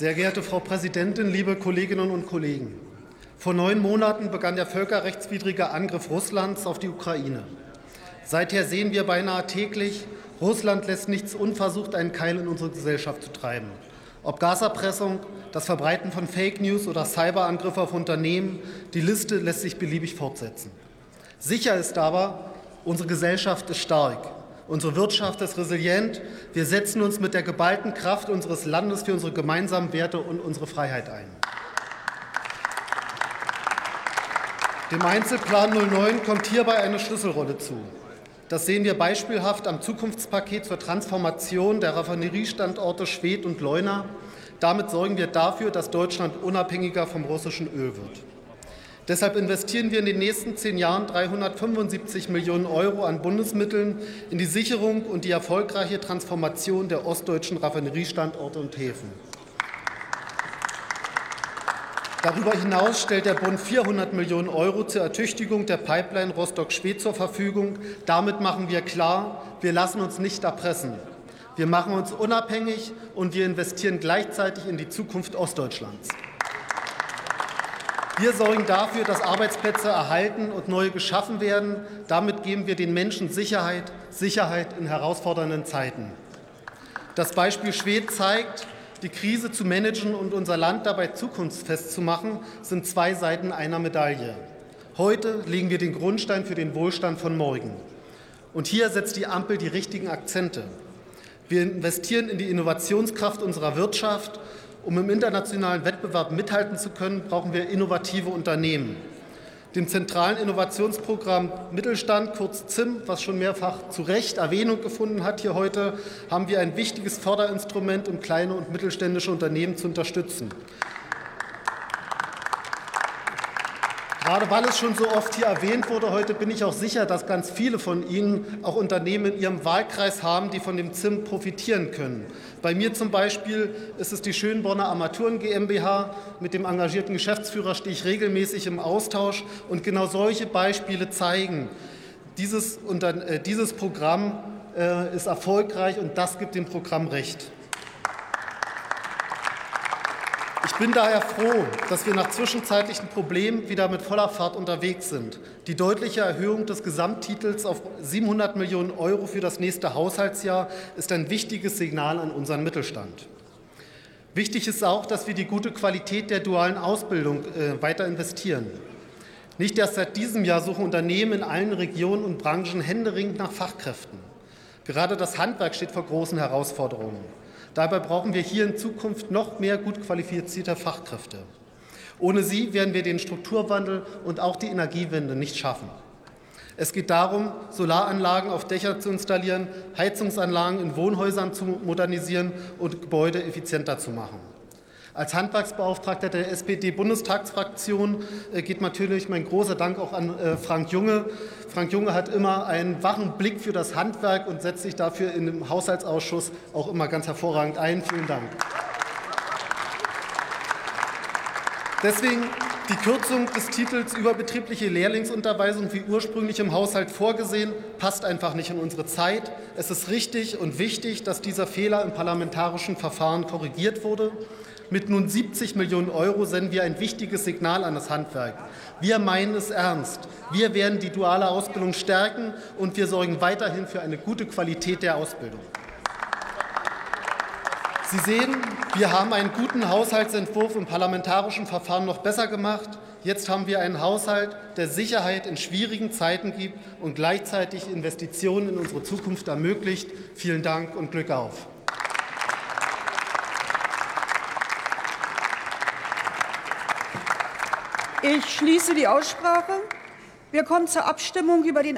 Sehr geehrte Frau Präsidentin, liebe Kolleginnen und Kollegen! Vor neun Monaten begann der völkerrechtswidrige Angriff Russlands auf die Ukraine. Seither sehen wir beinahe täglich, Russland lässt nichts unversucht, einen Keil in unsere Gesellschaft zu treiben. Ob Gaserpressung, das Verbreiten von Fake News oder Cyberangriffe auf Unternehmen, die Liste lässt sich beliebig fortsetzen. Sicher ist aber, unsere Gesellschaft ist stark. Unsere Wirtschaft ist resilient. Wir setzen uns mit der geballten Kraft unseres Landes für unsere gemeinsamen Werte und unsere Freiheit ein. Dem Einzelplan 09 kommt hierbei eine Schlüsselrolle zu. Das sehen wir beispielhaft am Zukunftspaket zur Transformation der Raffineriestandorte Schwedt und Leuna. Damit sorgen wir dafür, dass Deutschland unabhängiger vom russischen Öl wird. Deshalb investieren wir in den nächsten zehn Jahren 375 Millionen Euro an Bundesmitteln in die Sicherung und die erfolgreiche Transformation der ostdeutschen Raffineriestandorte und Häfen. Darüber hinaus stellt der Bund 400 Millionen Euro zur Ertüchtigung der Pipeline Rostock-Schwedt zur Verfügung. Damit machen wir klar, wir lassen uns nicht erpressen. Wir machen uns unabhängig und wir investieren gleichzeitig in die Zukunft Ostdeutschlands. Wir sorgen dafür, dass Arbeitsplätze erhalten und neue geschaffen werden. Damit geben wir den Menschen Sicherheit, Sicherheit in herausfordernden Zeiten. Das Beispiel Schwedt zeigt, die Krise zu managen und unser Land dabei zukunftsfest zu machen, sind zwei Seiten einer Medaille. Heute legen wir den Grundstein für den Wohlstand von morgen. Und hier setzt die Ampel die richtigen Akzente. Wir investieren in die Innovationskraft unserer Wirtschaft. Um im internationalen Wettbewerb mithalten zu können, brauchen wir innovative Unternehmen dem zentralen Innovationsprogramm Mittelstand, kurz ZIM, was schon mehrfach zu Recht Erwähnung gefunden hat hier heute, haben wir ein wichtiges Förderinstrument, um kleine und mittelständische Unternehmen zu unterstützen. Gerade weil es schon so oft hier erwähnt wurde, heute bin ich auch sicher, dass ganz viele von Ihnen auch Unternehmen in Ihrem Wahlkreis haben, die von dem ZIM profitieren können. Bei mir zum Beispiel ist es die Schönborner Armaturen GmbH. Mit dem engagierten Geschäftsführer stehe ich regelmäßig im Austausch. Und genau solche Beispiele zeigen, dieses, äh, dieses Programm äh, ist erfolgreich und das gibt dem Programm Recht. Ich bin daher froh, dass wir nach zwischenzeitlichen Problemen wieder mit voller Fahrt unterwegs sind. Die deutliche Erhöhung des Gesamttitels auf 700 Millionen Euro für das nächste Haushaltsjahr ist ein wichtiges Signal an unseren Mittelstand. Wichtig ist auch, dass wir die gute Qualität der dualen Ausbildung äh, weiter investieren. Nicht erst seit diesem Jahr suchen Unternehmen in allen Regionen und Branchen händeringend nach Fachkräften. Gerade das Handwerk steht vor großen Herausforderungen. Dabei brauchen wir hier in Zukunft noch mehr gut qualifizierte Fachkräfte. Ohne sie werden wir den Strukturwandel und auch die Energiewende nicht schaffen. Es geht darum, Solaranlagen auf Dächer zu installieren, Heizungsanlagen in Wohnhäusern zu modernisieren und Gebäude effizienter zu machen. Als Handwerksbeauftragter der SPD-Bundestagsfraktion äh, geht natürlich mein großer Dank auch an äh, Frank Junge. Frank Junge hat immer einen wachen Blick für das Handwerk und setzt sich dafür dem Haushaltsausschuss auch immer ganz hervorragend ein. Vielen Dank. Deswegen die Kürzung des Titels überbetriebliche Lehrlingsunterweisung wie ursprünglich im Haushalt vorgesehen, passt einfach nicht in unsere Zeit. Es ist richtig und wichtig, dass dieser Fehler im parlamentarischen Verfahren korrigiert wurde. Mit nun 70 Millionen Euro senden wir ein wichtiges Signal an das Handwerk. Wir meinen es ernst. Wir werden die duale Ausbildung stärken und wir sorgen weiterhin für eine gute Qualität der Ausbildung. Sie sehen, wir haben einen guten Haushaltsentwurf im parlamentarischen Verfahren noch besser gemacht. Jetzt haben wir einen Haushalt, der Sicherheit in schwierigen Zeiten gibt und gleichzeitig Investitionen in unsere Zukunft ermöglicht. Vielen Dank und Glück auf. Ich schließe die Aussprache. Wir kommen zur Abstimmung über den